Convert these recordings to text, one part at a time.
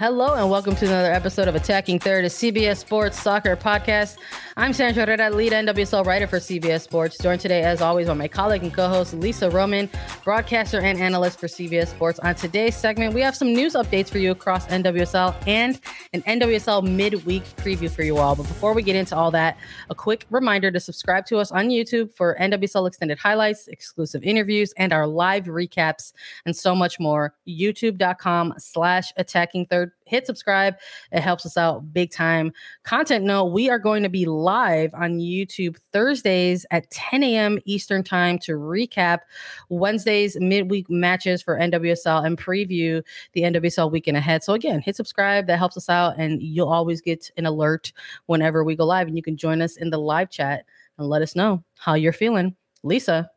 Hello and welcome to another episode of Attacking Third, a CBS Sports Soccer podcast. I'm Sandra Herrera, lead NWSL writer for CBS Sports. Joined today, as always, by my colleague and co-host Lisa Roman, broadcaster and analyst for CBS Sports. On today's segment, we have some news updates for you across NWSL and an NWSL midweek preview for you all. But before we get into all that, a quick reminder to subscribe to us on YouTube for NWSL extended highlights, exclusive interviews, and our live recaps, and so much more. YouTube.com slash attacking third hit subscribe. It helps us out big time. Content note we are going to be live on YouTube Thursdays at 10 a.m. Eastern Time to recap Wednesday's midweek matches for NWSL and preview the NWSL weekend ahead. So, again, hit subscribe. That helps us out, and you'll always get an alert whenever we go live. And you can join us in the live chat and let us know how you're feeling. Lisa,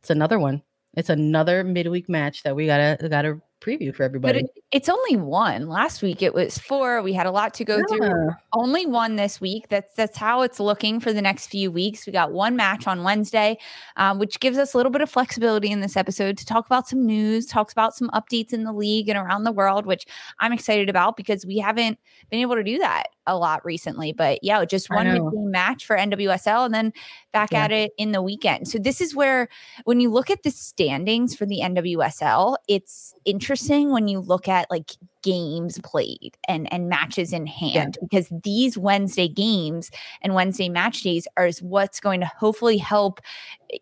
it's another one. It's another midweek match that we gotta gotta preview for everybody. But it, it's only one. Last week it was four. We had a lot to go yeah. through. Only one this week. That's that's how it's looking for the next few weeks. We got one match on Wednesday, um, which gives us a little bit of flexibility in this episode to talk about some news, talks about some updates in the league and around the world, which I'm excited about because we haven't been able to do that a lot recently. But yeah, just one match for NWSL and then back yeah. at it in the weekend. So this is where when you look at the standings for the NWSL, it's interesting when you look at like games played and and matches in hand yeah. because these Wednesday games and Wednesday match days are what's going to hopefully help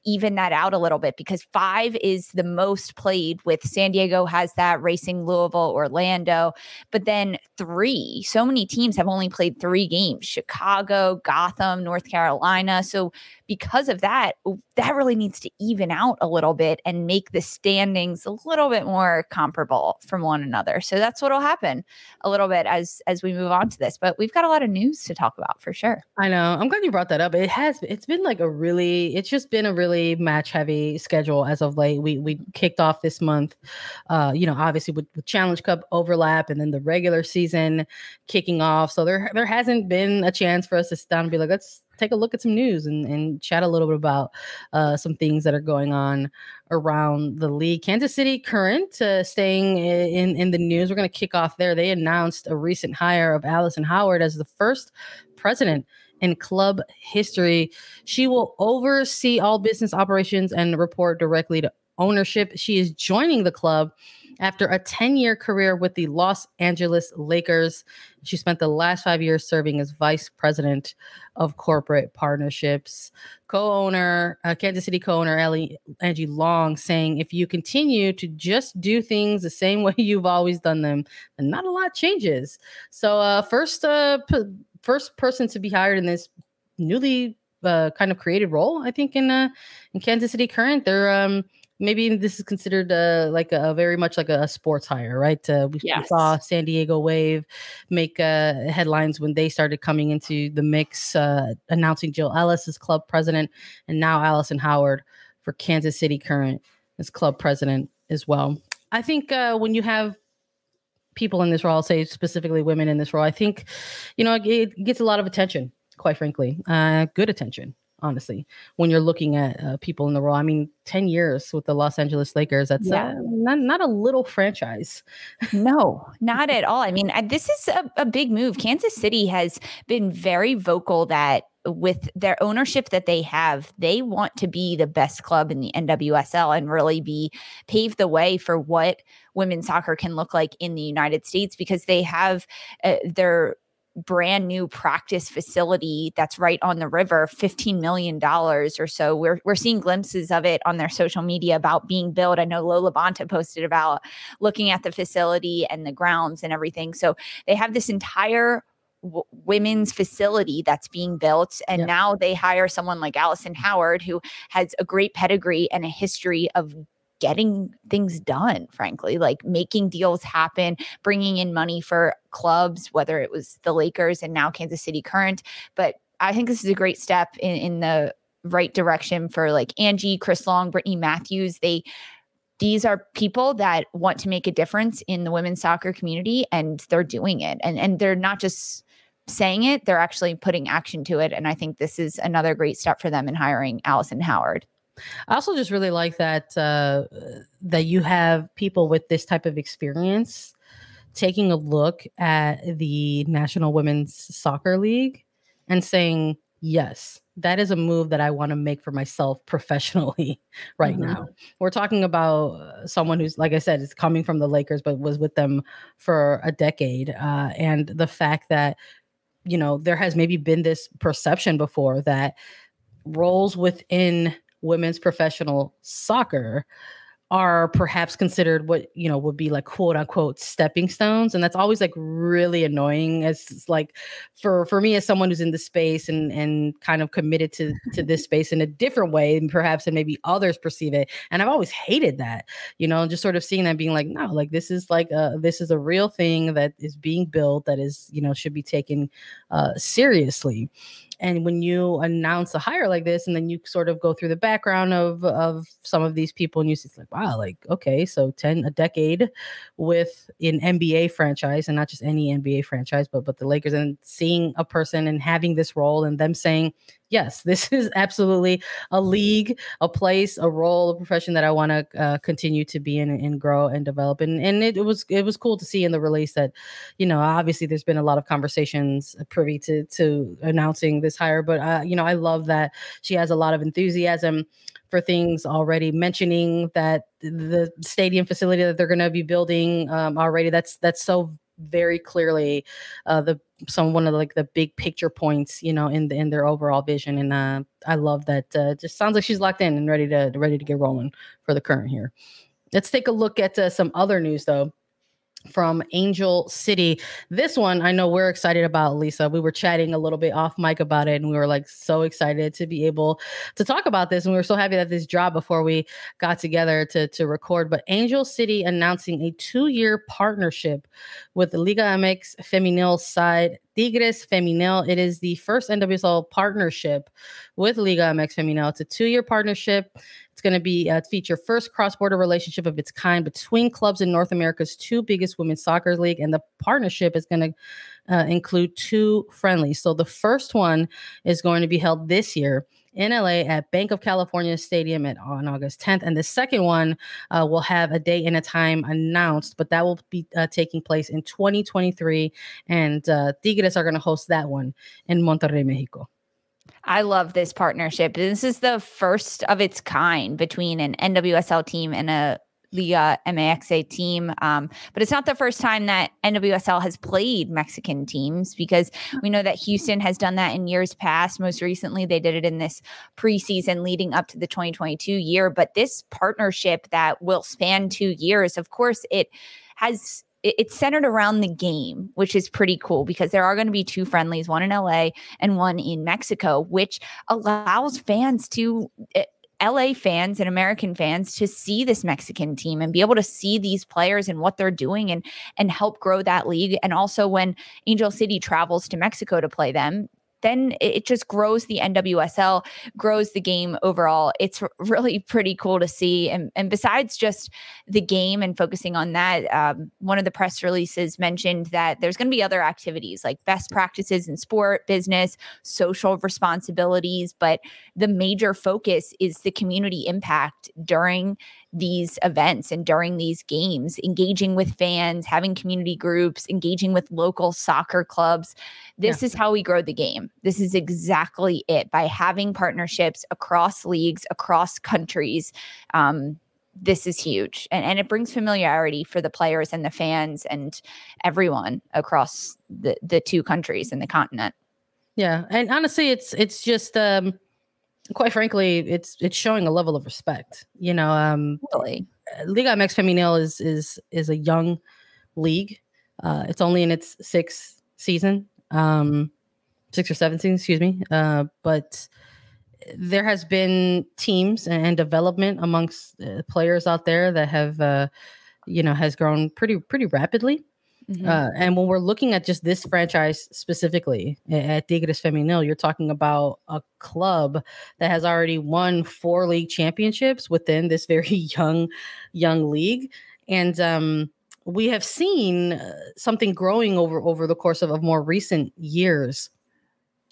even that out a little bit because five is the most played with San Diego has that racing Louisville Orlando but then three so many teams have only played three games Chicago Gotham North Carolina so because of that that really needs to even out a little bit and make the standings a little bit more comparable from one another so that's what will happen a little bit as as we move on to this. But we've got a lot of news to talk about for sure. I know. I'm glad you brought that up. It has. It's been like a really. It's just been a really match heavy schedule as of late. We we kicked off this month. Uh, you know, obviously with, with Challenge Cup overlap and then the regular season kicking off. So there there hasn't been a chance for us to sit down and be like, let's take a look at some news and, and chat a little bit about uh, some things that are going on around the league. Kansas City Current uh, staying in, in the news. We're going to kick off there. They announced a recent hire of Allison Howard as the first president in club history. She will oversee all business operations and report directly to ownership. She is joining the club after a 10 year career with the Los Angeles Lakers. She spent the last five years serving as vice president of corporate partnerships. Co owner, uh, Kansas City co owner Ellie, Angie Long saying, if you continue to just do things the same way you've always done them, then not a lot changes. So, uh, first, uh, p- first person to be hired in this newly uh, kind of created role, I think, in uh, in Kansas City Current. They're um, maybe this is considered uh, like a, a, very much like a, a sports hire, right? Uh, we, yes. saw San Diego Wave make uh, headlines when they started coming into the mix, uh, announcing Jill Ellis as club president, and now Allison Howard for Kansas City Current as club president as well. I think uh, when you have people in this role, I'll say specifically women in this role, I think you know it, it gets a lot of attention. Quite frankly, uh, good attention honestly, when you're looking at uh, people in the role. I mean, 10 years with the Los Angeles Lakers, that's uh, yeah. uh, not, not a little franchise. no, not at all. I mean, this is a, a big move. Kansas City has been very vocal that with their ownership that they have, they want to be the best club in the NWSL and really be pave the way for what women's soccer can look like in the United States because they have uh, their brand new practice facility that's right on the river, $15 million or so. We're, we're seeing glimpses of it on their social media about being built. I know Lo LaBonta posted about looking at the facility and the grounds and everything. So they have this entire w- women's facility that's being built. And yeah. now they hire someone like allison Howard, who has a great pedigree and a history of getting things done, frankly, like making deals happen, bringing in money for clubs, whether it was the Lakers and now Kansas City Current. But I think this is a great step in, in the right direction for like Angie, Chris Long, Brittany Matthews. They these are people that want to make a difference in the women's soccer community and they're doing it. And and they're not just saying it, they're actually putting action to it. And I think this is another great step for them in hiring Allison Howard. I also just really like that uh, that you have people with this type of experience taking a look at the National Women's Soccer League and saying, "Yes, that is a move that I want to make for myself professionally right mm-hmm. now." We're talking about uh, someone who's, like I said, is coming from the Lakers, but was with them for a decade, uh, and the fact that you know there has maybe been this perception before that roles within women's professional soccer are perhaps considered what you know would be like quote unquote stepping stones. And that's always like really annoying. As like for for me as someone who's in the space and and kind of committed to to this space in a different way and perhaps and maybe others perceive it. And i've always hated that you know just sort of seeing that being like no like this is like this is a real thing that is being built that is you know should be taken uh seriously and when you announce a hire like this and then you sort of go through the background of of some of these people and you see it's like wow like okay so 10 a decade with an nba franchise and not just any nba franchise but but the lakers and seeing a person and having this role and them saying yes, this is absolutely a league, a place, a role, a profession that I want to uh, continue to be in and grow and develop. And and it, it, was it was cool to see in the release that, you know, obviously there's been a lot of conversations privy to to announcing this hire, but uh, you know, I love that she has a lot of enthusiasm for things already mentioning that the stadium facility that they're going to be building um, already that's that's so very clearly uh, the some one of the, like the big picture points, you know, in the, in their overall vision. And uh, I love that. Uh, just sounds like she's locked in and ready to ready to get rolling for the current here. Let's take a look at uh, some other news though from Angel City. This one I know we're excited about, Lisa. We were chatting a little bit off mic about it, and we were like so excited to be able to talk about this. And we were so happy that this dropped before we got together to, to record. But Angel City announcing a two year partnership with the Liga MX Femenil side Tigres Femenil. It is the first NWSL partnership with Liga MX Femenil. It's a two year partnership. Going to be uh, feature first cross border relationship of its kind between clubs in North America's two biggest women's soccer league, and the partnership is going to uh, include two friendlies. So the first one is going to be held this year in LA at Banc of California Stadium at, on August 10th. And the second one uh, will have a date and a time announced, but that will be uh, taking place in 2023. And uh, Tigres are going to host that one in Monterrey, Mexico. I love this partnership. This is the first of its kind between an NWSL team and a Liga MXA team. Um, but it's not the first time that NWSL has played Mexican teams because we know that Houston has done that in years past. Most recently, they did it in this preseason leading up to the 2022 year. But this partnership that will span two years, of course, it has it's centered around the game, which is pretty cool because there are going to be two friendlies, one in LA and one in Mexico, which allows fans to eh, LA fans and American fans to see this Mexican team and be able to see these players and what they're doing and and help grow that league. And also when Angel City travels to Mexico to play them, then it just grows the NWSL, grows the game overall. It's really pretty cool to see. And, and besides just the game and focusing on that, um, one of the press releases mentioned that there's going to be other activities like best practices in sport, business, social responsibilities. But the major focus is the community impact during these events and during these games, engaging with fans, having community groups, engaging with local soccer clubs. This yeah. is how we grow the game. This is exactly it by having partnerships across leagues, across countries. Um, this is huge and, and it brings familiarity for the players and the fans and everyone across the, the two countries and the continent yeah and honestly it's it's just um quite frankly it's it's showing a level of respect you know um really liga mx femenil is is is a young league. Uh it's only in its sixth season um six or seven seasons excuse me. Uh but there has been teams and development amongst uh, players out there that have uh, you know has grown pretty pretty rapidly mm-hmm. uh, and when we're looking at just this franchise specifically at Tigres Femenil, you're talking about a club that has already won four league championships within this very young young league and um, we have seen uh, something growing over over the course of, of more recent years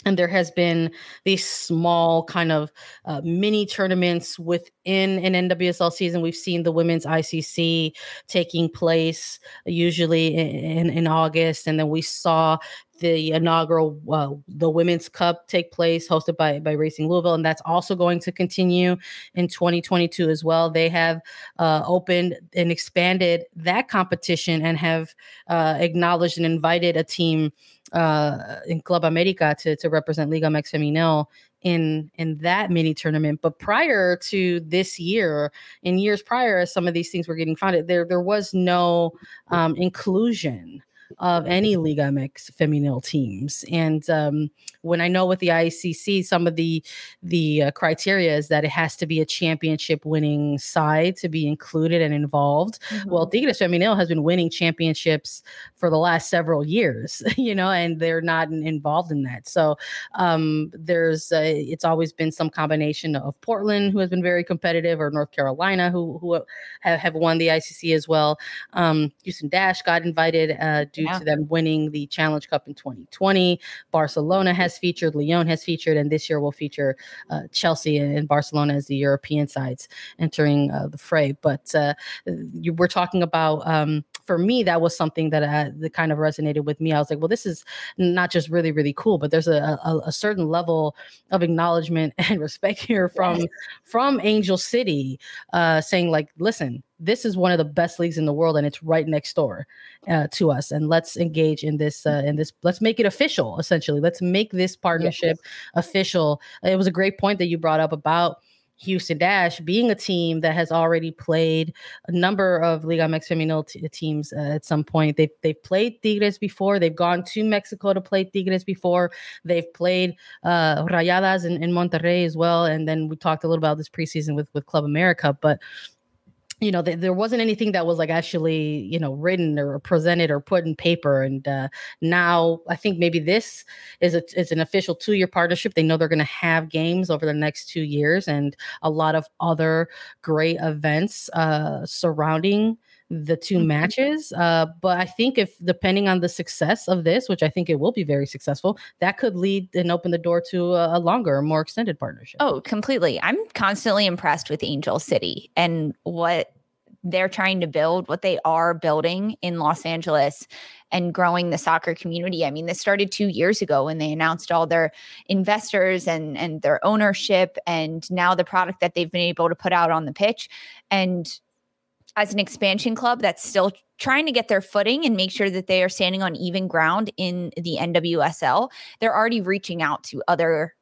and there has been these small kind of uh, mini tournaments within an NWSL season. We've seen the women's ICC taking place usually in, in August, and then we saw the inaugural uh, the women's cup take place hosted by by racing louisville. And that's also going to continue in 2022 as well. They have uh, opened and expanded that competition and have uh, acknowledged and invited a team uh, in Club America to, to represent Liga MX Femenil in in that mini tournament. But prior to this year, in years prior, as some of these things were getting founded, there there was no um, inclusion of any Liga MX femenil teams. And um, when I know with the ICC, some of the the uh, criteria is that it has to be a championship winning side to be included and involved. Mm-hmm. Well, Tigres Femenil has been winning championships for the last several years, you know, and they're not involved in that. So um, there's uh, it's always been some combination of Portland, who has been very competitive, or North Carolina, who who have, have won the ICC as well. Um, Houston Dash got invited uh, due yeah. to them winning the Challenge Cup in 2020. Barcelona has featured, Lyon has featured, and this year will feature uh, Chelsea and Barcelona as the European sides entering uh, the fray. But uh, you, we're talking about, um, for me, that was something that, uh, that kind of resonated with me. I was like, well, this is not just really, really cool, but there's a, a, a certain level of acknowledgement and respect here from from Angel City, uh, saying like, listen, this is one of the best leagues in the world and it's right next door uh, to us and let's engage in this uh, in this let's make it official essentially let's make this partnership yes. official it was a great point that you brought up about Houston Dash being a team that has already played a number of Liga MX Femenil t- teams uh, at some point. They've, they've played Tigres before. They've gone to Mexico to play Tigres before. They've played uh, Rayadas in, in Monterrey as well. And then we talked a little about this preseason with, with Club America. But you know, th- there wasn't anything that was like actually, you know, written or presented or put in paper. And uh, now I think maybe this is a, is an official two year partnership. They know they're going to have games over the next two years and a lot of other great events uh, surrounding the 2 mm-hmm. matches. Uh, but I think if depending on the success of this, which I think it will be very successful, that could lead and open the door to a, a longer, more extended partnership. Oh, completely. I'm constantly impressed with Angel City and what they're trying to build, what they are building in Los Angeles and growing the soccer community. I mean, this started two years ago when they announced all their investors and and their ownership and now the product that they've been able to put out on the pitch. And as an expansion club that's still trying to get their footing and make sure that they are standing on even ground in the NWSL, they're already reaching out to other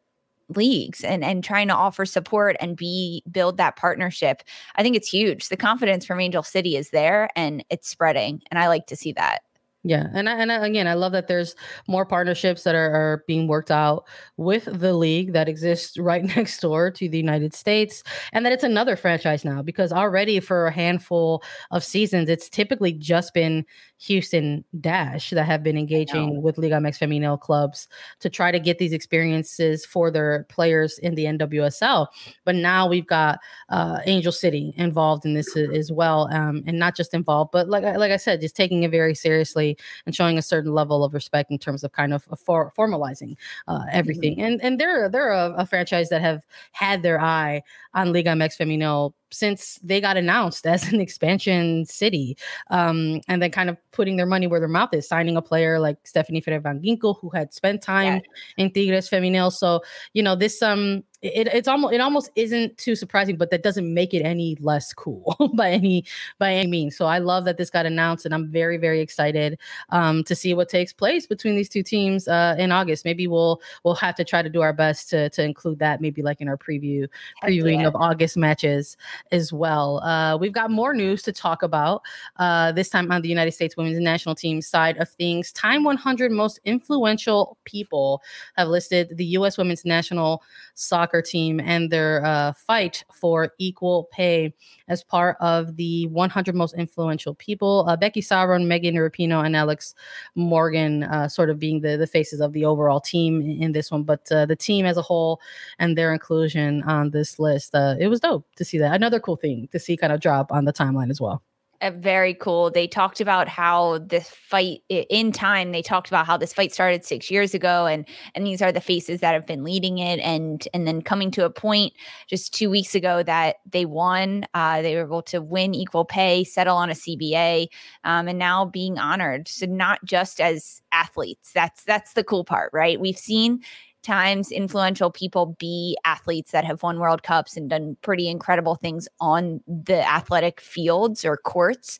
leagues and and trying to offer support and be build that partnership. I think it's huge. The confidence from Angel City is there and it's spreading and I like to see that. Yeah, and I, and I, again, I love that there's more partnerships that are, are being worked out with the league that exists right next door to the United States, and that it's another franchise now because already for a handful of seasons, it's typically just been Houston Dash that have been engaging with Liga MX Femenil clubs to try to get these experiences for their players in the NWSL. But now we've got uh, Angel City involved in this as well, um, and not just involved, but like like I said, just taking it very seriously and showing a certain level of respect in terms of kind of for, formalizing uh, everything. Mm-hmm. And and they're they're a, a, franchise that have had their eye on Liga MX Femenil since they got announced as an expansion city, um, and then kind of putting their money where their mouth is, signing a player like Stefany Ferrer Van Ginkel, who had spent time yeah. in Tigres Femenil. So you know this um it, it's almost it almost isn't too surprising, but that doesn't make it any less cool by any by any means. So I love that this got announced, and I'm very very excited um, to see what takes place between these two teams uh, in August. Maybe we'll we'll have to try to do our best to to include that maybe like in our preview previewing yeah. of August matches as well. Uh, we've got more news to talk about uh, this time on the United States Women's National Team side of things. Time 100 most influential people have listed the U.S. Women's National Soccer soccer team and their uh, fight for equal pay as part of the 100 most influential people. Uh, Becky Sauerbrunn, Megan Rapinoe, and Alex Morgan uh, sort of being the, the faces of the overall team in, in this one. But uh, the team as a whole and their inclusion on this list, uh, it was dope to see that. Another cool thing to see kind of drop on the timeline as well very cool. They talked about how this fight in time. They talked about how this fight started six years ago, and and these are the faces that have been leading it, and and then coming to a point just two weeks ago that they won. Uh, they were able to win equal pay, settle on a CBA, um, and now being honored. So not just as athletes. That's that's the cool part, right? We've seen times influential people be athletes that have won World Cups and done pretty incredible things on the athletic fields or courts.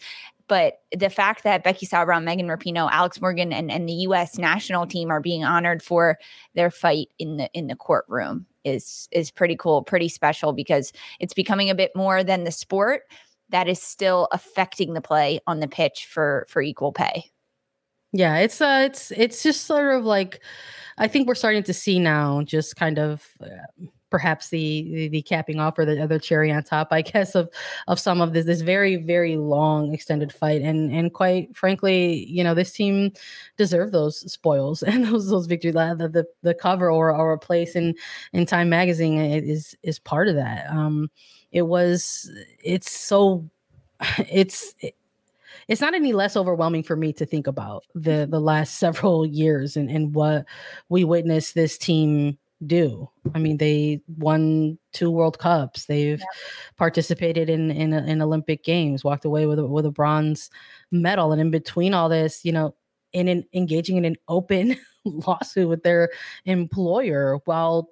But the fact that Becky Sauerbrunn, Megan Rapinoe, Alex Morgan, and, and the U.S. national team are being honored for their fight in the in the courtroom is is pretty cool, pretty special because it's becoming a bit more than the sport that is still affecting the play on the pitch for for equal pay. Yeah, it's uh, it's it's just sort of like I think we're starting to see now just kind of uh, perhaps the, the, the capping off or the other cherry on top, I guess, of of some of this this very very long extended fight, and and quite frankly, you know, this team deserved those spoils and those those victories. The the, the cover or or place in in Time Magazine is is part of that. Um, it was it's so it's. It, it's not any less overwhelming for me to think about the the last several years and, and what we witnessed this team do. I mean, they won two World Cups. They've yeah. participated in, in in Olympic Games, walked away with a, with a bronze medal, and in between all this, you know, in an, engaging in an open lawsuit with their employer while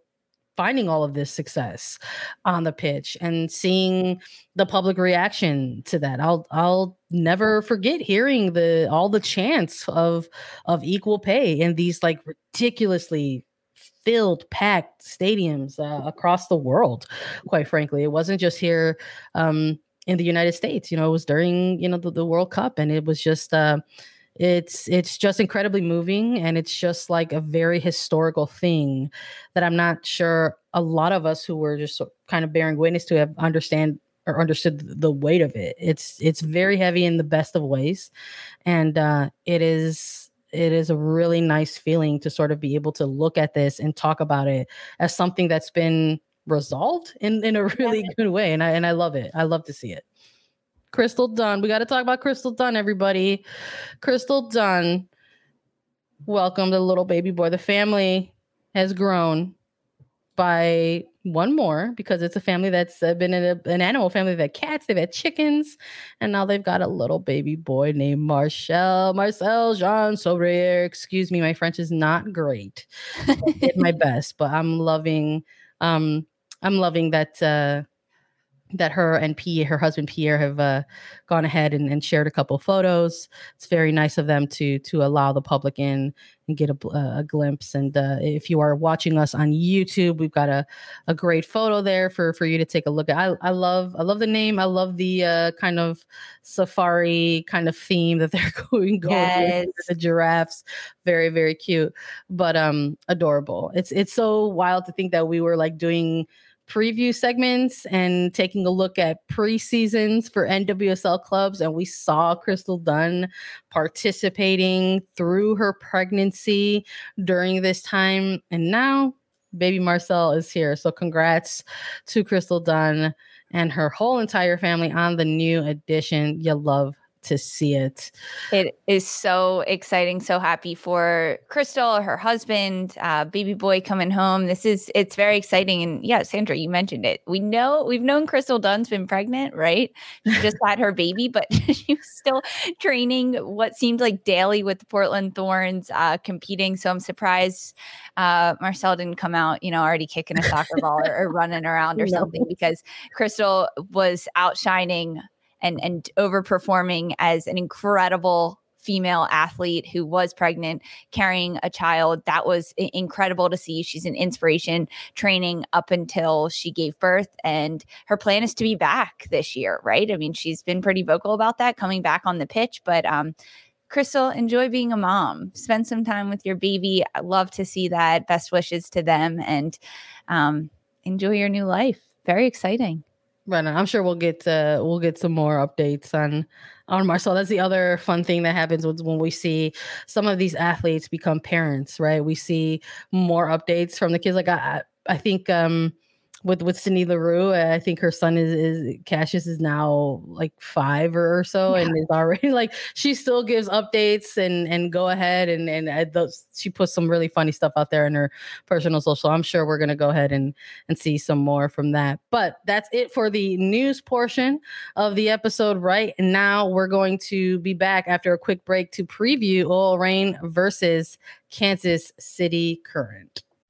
finding all of this success on the pitch and seeing the public reaction to that. I'll I'll never forget hearing the all the chants of of equal pay in these like ridiculously filled packed stadiums uh, across the world quite frankly it wasn't just here um in the united states you know it was during you know the, the world cup and it was just uh it's it's just incredibly moving and it's just like a very historical thing that i'm not sure a lot of us who were just kind of bearing witness to have understand or understood the weight of it. It's it's very heavy in the best of ways and uh it is it is a really nice feeling to sort of be able to look at this and talk about it as something that's been resolved in in a really good way and i and i love it. I love to see it Crystal Dunn. We got to talk about Crystal Dunn, everybody. Crystal Dunn, welcome the little baby boy. The family has grown by one more because it's a family that's been in a, an animal family. They've had cats, they've had chickens, and now they've got a little baby boy named Marcel. Marcel Jean Soubrier. Excuse me, my French is not great. I did my best, but I'm loving. Um, I'm loving that. Uh, that her and Pierre, her husband Pierre, have uh, gone ahead and, and, shared a couple photos. It's very nice of them to to allow the public in and get a, a glimpse. And uh, if you are watching us on YouTube, we've got a, a great photo there for for you to take a look at. I, I love I love the name. I love the uh, kind of safari kind of theme that they're going going yes. with the giraffes. Very very cute, but um adorable. It's it's so wild to think that we were like doing preview segments and taking a look at preseasons for NWSL clubs. And we saw Crystal Dunn participating through her pregnancy during this time. And now baby Marcel is here. So congrats to Crystal Dunn and her whole entire family on the new addition. You love to see it. It is so exciting. So happy for Crystal, her husband, uh, baby boy coming home. This is it's very exciting. And yeah, Sandra, you mentioned it. We know we've known Crystal Dunn's been pregnant, right? She just had her baby, but she was still training what seemed like daily with the Portland Thorns, uh, competing. So I'm surprised uh, Marcel didn't come out, you know, already kicking a soccer ball or, or, running around or no. something because Crystal was outshining and and overperforming as an incredible female athlete who was pregnant carrying a child that was incredible to see she's an inspiration training up until she gave birth and her plan is to be back this year right i mean she's been pretty vocal about that coming back on the pitch but um Crystal, enjoy being a mom. Spend some time with your baby. I love to see that. Best wishes to them and um, enjoy your new life. Very exciting. Right. I'm sure we'll get we'll get some more updates on on Marcel. That's the other fun thing that happens when we see some of these athletes become parents, right? We see more updates from the kids. Like I I think um with with Sydney Leroux. I think her son is is Cassius is now like five or, so, yeah. and is already like she still gives updates and and go ahead and and uh, those, she puts some really funny stuff out there in her personal social. I'm sure we're gonna go ahead and and see some more from that. But that's it for the news portion of the episode. Right now, we're going to be back after a quick break to preview OL Reign versus Kansas City Current.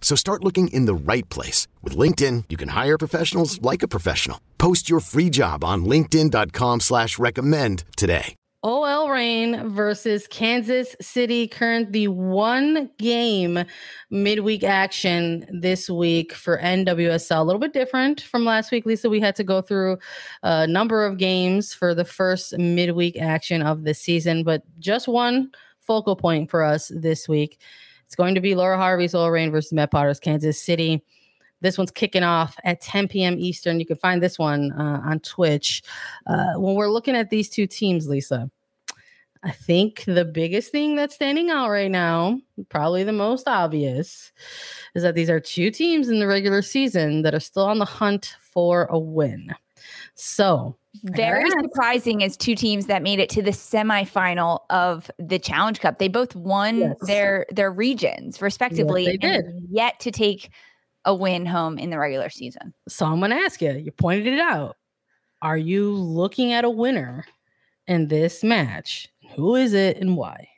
So start looking in the right place. With LinkedIn, you can hire professionals like a professional. Post your free job on linkedin.com slash recommend today. OL Reign versus Kansas City Current, the one game midweek action this week for NWSL. A little bit different from last week, Lisa. We had to go through a number of games for the first midweek action of the season, but just one focal point for us this week. It's going to be Laura Harvey's OL Reign versus Matt Potter's Kansas City. This one's kicking off at 10 p.m. Eastern. You can find this one uh, on Twitch. Uh, when we're looking at these two teams, Lisa, I think the biggest thing that's standing out right now, probably the most obvious, is that these are two teams in the regular season that are still on the hunt for a win. So, very surprising as two teams that made it to the semifinal of the Challenge Cup. They both won yes. their their regions respectively, yes, they did. yet to take a win home in the regular season. So I'm going to ask you. You pointed it out. Are you looking at a winner in this match? Who is it and why?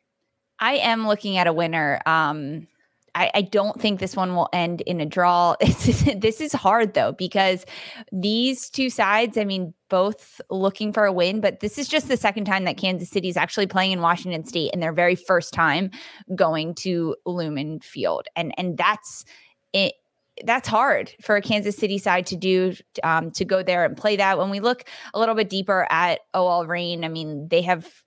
I am looking at a winner. Um, I, I, don't think this one will end in a draw. this is hard though, because these two sides, I mean, both looking for a win, but this is just the second time that Kansas City is actually playing in Washington State and their very first time going to Lumen Field. And and that's it that's hard for a Kansas City side to do um, to go there and play that. When we look a little bit deeper at OL Reign, I mean, they have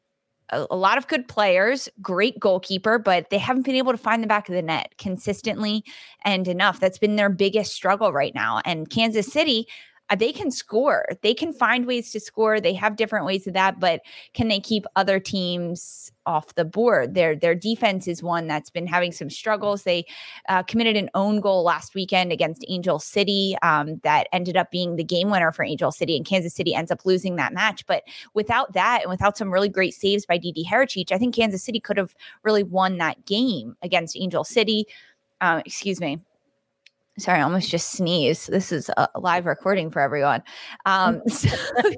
a, a, lot of good players, great goalkeeper, but they haven't been able to find the back of the net consistently and enough. That's been their biggest struggle right now. And Kansas City, they can score. They can find ways to score. They have different ways of that, but can they keep other teams off the board? Their their defense is one that's been having some struggles. They uh, committed an own goal last weekend against Angel City um, that ended up being the game winner for Angel City, and Kansas City ends up losing that match. But without that, and without some really great saves by Didi Haracic, I think Kansas City could have really won that game against Angel City. Uh, excuse me sorry, I almost just sneezed. This is a live recording for everyone. Um, so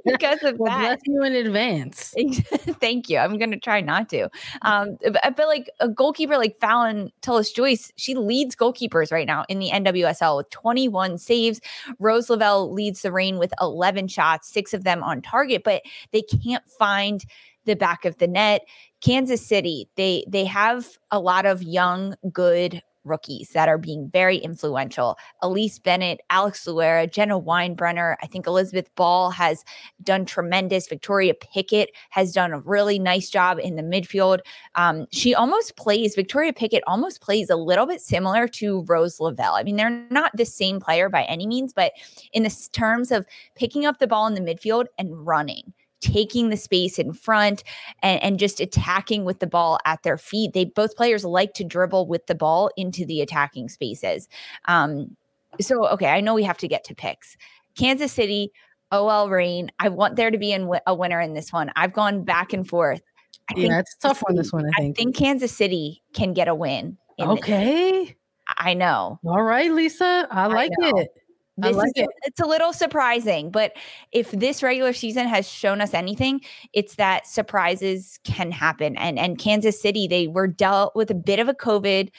because of well, that, you in advance. thank you. I'm going to try not to. Um, but, but like a goalkeeper like Fallon Tillis Joyce, she leads goalkeepers right now in the NWSL with 21 saves. Rose Lavelle leads the Reign with 11 shots, six of them on target, but they can't find the back of the net. Kansas City, they they have a lot of young, good rookies that are being very influential. Elyse Bennett, Alex Loera, Jenna Winebrenner. I think Elizabeth Ball has done tremendous. Victoria Pickett has done a really nice job in the midfield. Um, she almost plays, Victoria Pickett almost plays a little bit similar to Rose Lavelle. I mean, they're not the same player by any means, but in the terms of picking up the ball in the midfield and running taking the space in front and, and just attacking with the ball at their feet. They both players like to dribble with the ball into the attacking spaces. Um, so, okay, I know we have to get to picks. Kansas City, OL Reign. I want there to be in, a winner in this one. I've gone back and forth. I yeah, it's tough one. This one, I think. I think Kansas City can get a win. Okay. I know. All right, Lisa. I like I it. This is it. it's a little surprising, but if this regular season has shown us anything, it's that surprises can happen. And and Kansas City, they were dealt with a bit of a COVID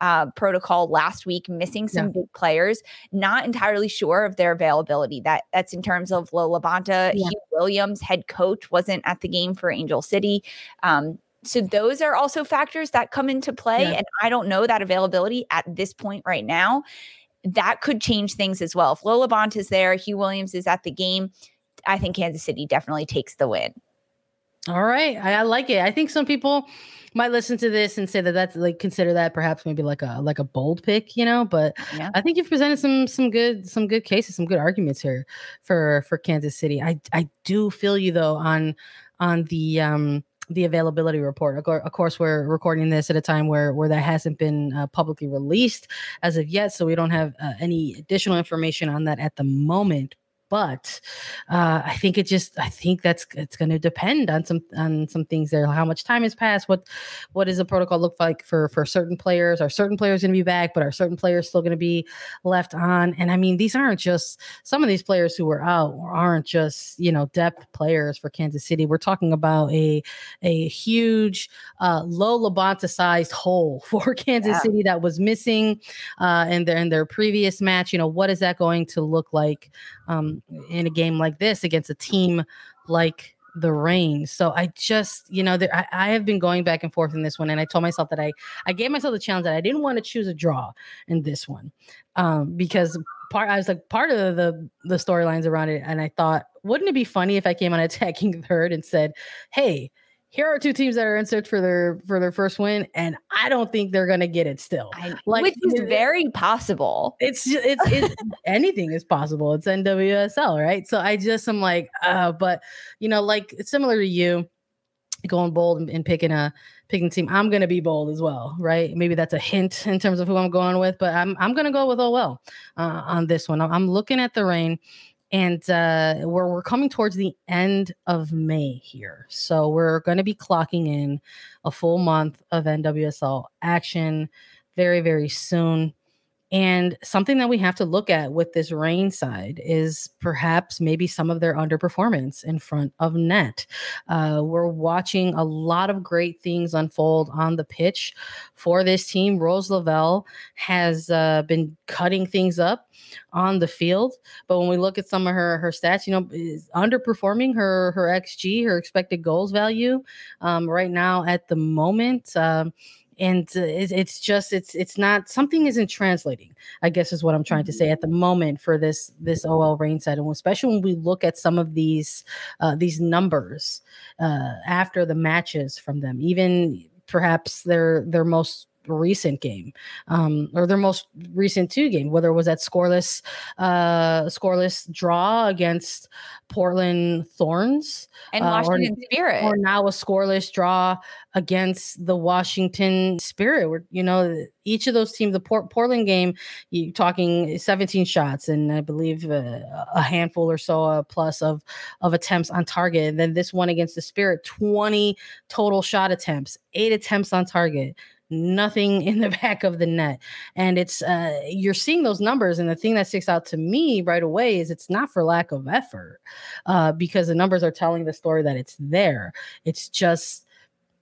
uh, protocol last week, missing some yeah. big players. Not entirely sure of their availability. That that's in terms of Lo LaBonta. Yeah. Huw Williams, head coach, wasn't at the game for Angel City. Um, so those are also factors that come into play. Yeah. And I don't know that availability at this point right now that could change things as well. If Lo LaBonta is there, Huw Williams is at the game, I think Kansas City definitely takes the win. All right, I, I, like it. I think some people might listen to this and say that that's like consider that perhaps maybe like a like a bold pick, you know. But yeah. I think you've presented some some good some good cases, some good arguments here for for Kansas City. I I do feel you though on on the um the availability report. Of course, we're recording this at a time where where that hasn't been uh, publicly released as of yet, so we don't have uh, any additional information on that at the moment but uh, I think it just I think that's it's going to depend on some on some things there. How much time has passed? What what does the protocol look like for for certain players? Are certain players going to be back, but are certain players still going to be left on? And I mean, these aren't just some of these players who were out aren't just you know depth players for Kansas City. We're talking about a a huge uh, Lo LaBonta sized hole for Kansas yeah. City that was missing uh, in their in their previous match. You know, what is that going to look like? Um, in a game like this against a team like the Reign. So I just, you know, there, I, I, have been going back and forth in this one, and I told myself that I, I gave myself the challenge that I didn't want to choose a draw in this one, um, because part I was like part of the the storylines around it, and I thought, wouldn't it be funny if I came on attacking third and said, "Hey, here are two teams that are in search for their for their first win, and I don't think they're gonna get it still. Like, which is very possible. It's it's, it's anything is possible. It's NWSL, right? So I just am like, uh, but you know, like similar to you, going bold and, and picking a picking team. I'm gonna be bold as well, right? Maybe that's a hint in terms of who I'm going with, but I'm I'm gonna go with OL uh, on this one. I'm looking at the Reign and uh, we're we're coming towards the end of May here, so we're going to be clocking in a full month of NWSL action very very soon. And something that we have to look at with this Reign side is perhaps maybe some of their underperformance in front of net. Uh, we're watching a lot of great things unfold on the pitch for this team. Rose Lavelle has uh, been cutting things up on the field, but when we look at some of her her stats, you know, is underperforming her her xG, her expected goals value, um, right now at the moment. Um, and it's just it's it's not something isn't translating i guess is what i'm trying to say at the mm-hmm. moment for this this ol Reign side and especially when we look at some of these uh, these numbers uh, after the matches from them even perhaps their their most recent game um, or their most recent two game, whether it was that scoreless uh, scoreless draw against Portland Thorns and uh, Washington or, Spirit, or now a scoreless draw against the Washington Spirit. Where you know each of those teams, the Port- Portland game, you talking 17 shots and I believe uh, a handful or so uh, plus of of attempts on target. And then this one against the Spirit, 20 total shot attempts, eight attempts on target nothing in the back of the net. And it's uh, you're seeing those numbers, and the thing that sticks out to me right away is it's not for lack of effort, uh, because the numbers are telling the story that it's there. It's just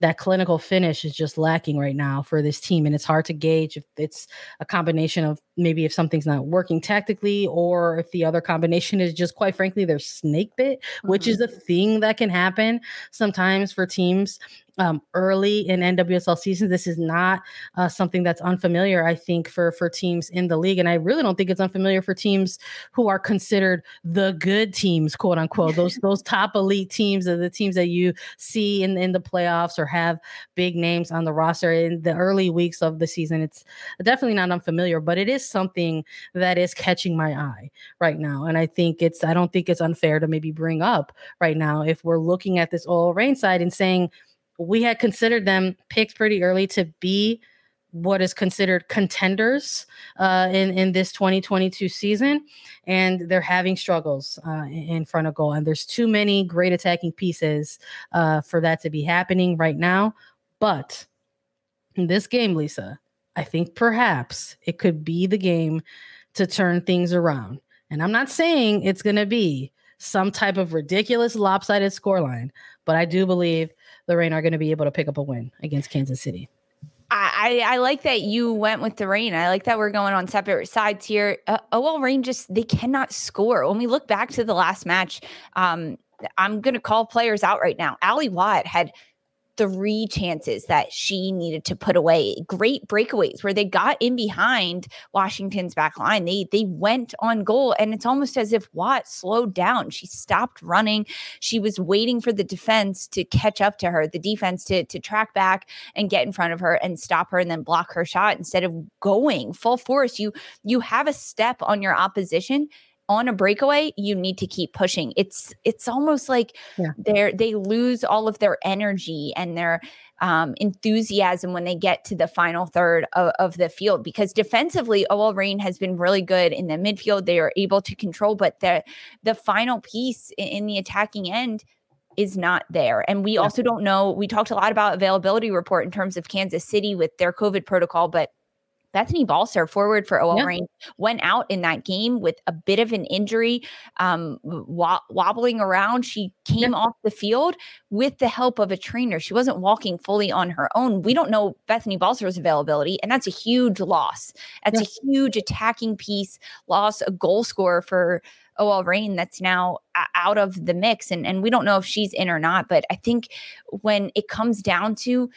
that clinical finish is just lacking right now for this team and it's hard to gauge if it's a combination of maybe if something's not working tactically or if the other combination is just quite frankly they're snake bit mm-hmm. which is mm-hmm. a thing that can happen sometimes for teams um, early in NWSL seasons. This is not uh, something that's unfamiliar, I think, for for teams in the league, and I really don't think it's unfamiliar for teams who are considered the good teams, quote unquote. Those those top elite teams are the teams that you see in in the playoffs or have big names on the roster in the early weeks of the season. It's definitely not unfamiliar, but it is something that is catching my eye right now, and I think it's I don't think it's unfair to maybe bring up right now if we're looking at this OL Reign side and saying we had considered them picked pretty early to be what is considered contenders uh, in in this 2022 season, and they're having struggles uh, in front of goal. And there's too many great attacking pieces uh, for that to be happening right now. But in this game, Lisa, I think perhaps it could be the game to turn things around. And I'm not saying it's going to be some type of ridiculous lopsided scoreline, but I do believe Reign are going to be able to pick up a win against Kansas City. I, I like that you went with the Reign. I like that we're going on separate sides here. Uh, OL Reign just they cannot score. When we look back to the last match, um, I'm going to call players out right now. Ally Watt had three chances that she needed to put away. Great breakaways where they got in behind Washington's back line. They they went on goal and it's almost as if Watt slowed down. She stopped running. She was waiting for the defense to catch up to her, the defense to to track back and get in front of her and stop her and then block her shot instead of going full force. You you have a step on your opposition on a breakaway you need to keep pushing it's it's almost like yeah. they're they lose all of their energy and their um, enthusiasm when they get to the final third of, of the field because defensively OL Reign has been really good in the midfield they are able to control but the the final piece in, in the attacking end is not there. And we yeah. also don't know. We talked a lot about availability report in terms of Kansas City with their COVID protocol, but Bethany Balcer, forward for OL yeah. Reign, went out in that game with a bit of an injury, um, wo- wobbling around. She came yeah. off the field with the help of a trainer. She wasn't walking fully on her own. We don't know Bethany Balcer's availability, and that's a huge loss. That's yeah. a huge attacking piece, loss, a goal scorer for OL Reign that's now out of the mix. And, and we don't know if she's in or not. But I think when it comes down to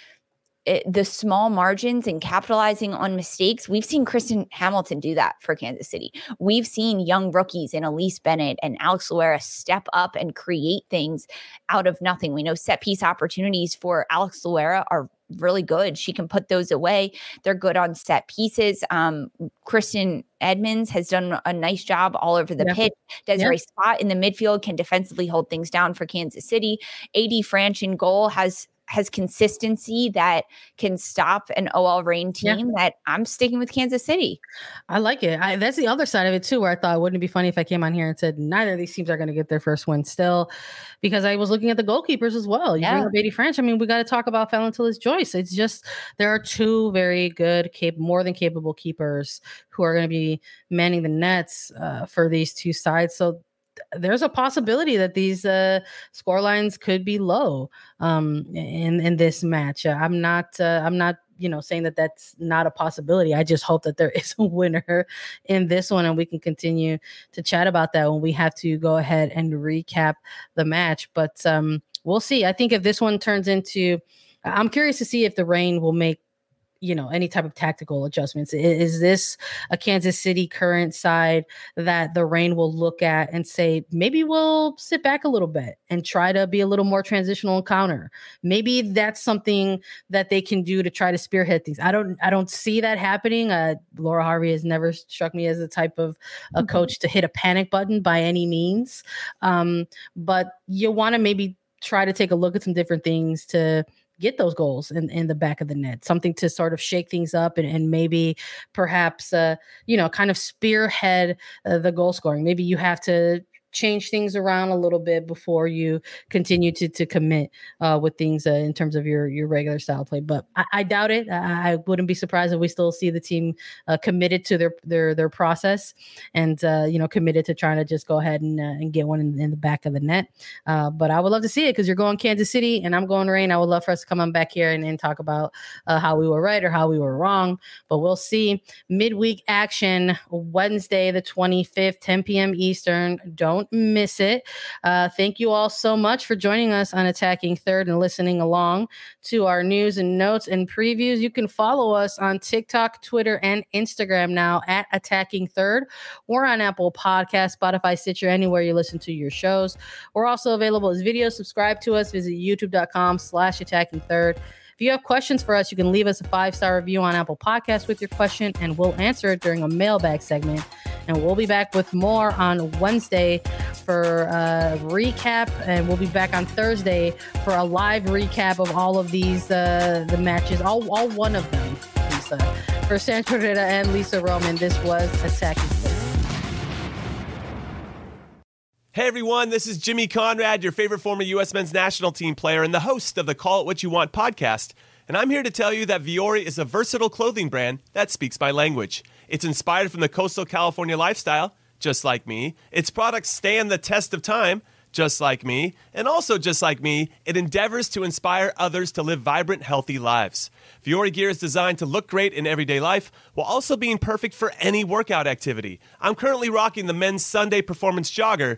it, the small margins and capitalizing on mistakes. We've seen Kristen Hamilton do that for Kansas City. We've seen young rookies in Elyse Bennett and Alex Loera step up and create things out of nothing. We know set piece opportunities for Alex Loera are really good. She can put those away. They're good on set pieces. Um, Kristen Edmonds has done a nice job all over the yeah. pitch. Desiree yeah. Scott in the midfield can defensively hold things down for Kansas City. AD Franch in goal has has consistency that can stop an OL Reign team yeah. that I'm sticking with Kansas City. I like it. I, that's the other side of it too, where I thought wouldn't it be funny if I came on here and said neither of these teams are going to get their first win still, because I was looking at the goalkeepers as well. You yeah. bring up AD Franch. I mean, we got to talk about Phallon Joyce. It's just there are two very good, cap- more than capable keepers who are going to be manning the nets uh, for these two sides. So there's a possibility that these uh, score lines could be low um, in in this match. Uh, I'm not uh, I'm not you know saying that that's not a possibility. I just hope that there is a winner in this one, and we can continue to chat about that when we have to go ahead and recap the match. But um, we'll see. I think if this one turns into I'm curious to see if the Reign will make you know any type of tactical adjustments. Is this a kansas city current side that the Reign will look at and say maybe we'll sit back a little bit and try to be a little more transitional counter. Maybe that's something that they can do to try to spearhead things. I don't i don't see that happening. Uh, laura harvey has never struck me as the type of a mm-hmm. coach to hit a panic button by any means. Um, but you want to maybe try to take a look at some different things to get those goals in, in the back of the net, something to sort of shake things up and, and maybe perhaps, uh, you know, kind of spearhead uh, the goal scoring. Maybe you have to change things around a little bit before you continue to to commit uh, with things uh, in terms of your your regular style play. But I, I doubt it. I, I, wouldn't be surprised if we still see the team uh, committed to their their their process and uh, you know committed to trying to just go ahead and, uh, and get one in, in, the back of the net. Uh, but I would love to see it because you're going Kansas City and I'm going Reign. I would love for us to come on back here and, and talk about how we were right or how we were wrong. But we'll see midweek action Wednesday the 25th, 10 p.m. Eastern. Don't don't miss it. Uh, thank you all so much for joining us on Attacking Third and listening along to our news and notes and previews. You can follow us on TikTok, Twitter, and Instagram now at Attacking Third. We're on Apple Podcast, Spotify, Stitcher, anywhere you listen to your shows. We're also available as video. Subscribe to us. Visit youtube.com slash attacking third. If you have questions for us, you can leave us a five star review on Apple Podcasts with your question, and we'll answer it during a mailbag segment. And we'll be back with more on Wednesday for a recap, and we'll be back on Thursday for a live recap of all of these uh, the matches, all all one of them. Lisa. For Herrera and Lisa Roman, this was. Place. Hey everyone, this is Jimmy Conrad, your favorite former U.S. men's national team player and the host of the Call It What You Want podcast. And I'm here to tell you that Vuori is a versatile clothing brand that speaks my language. It's inspired from the coastal California lifestyle, just like me. Its products stand the test of time just like me, and also just like me, it endeavors to inspire others to live vibrant, healthy lives. Vuori gear is designed to look great in everyday life while also being perfect for any workout activity. I'm currently rocking the men's Sunday performance jogger,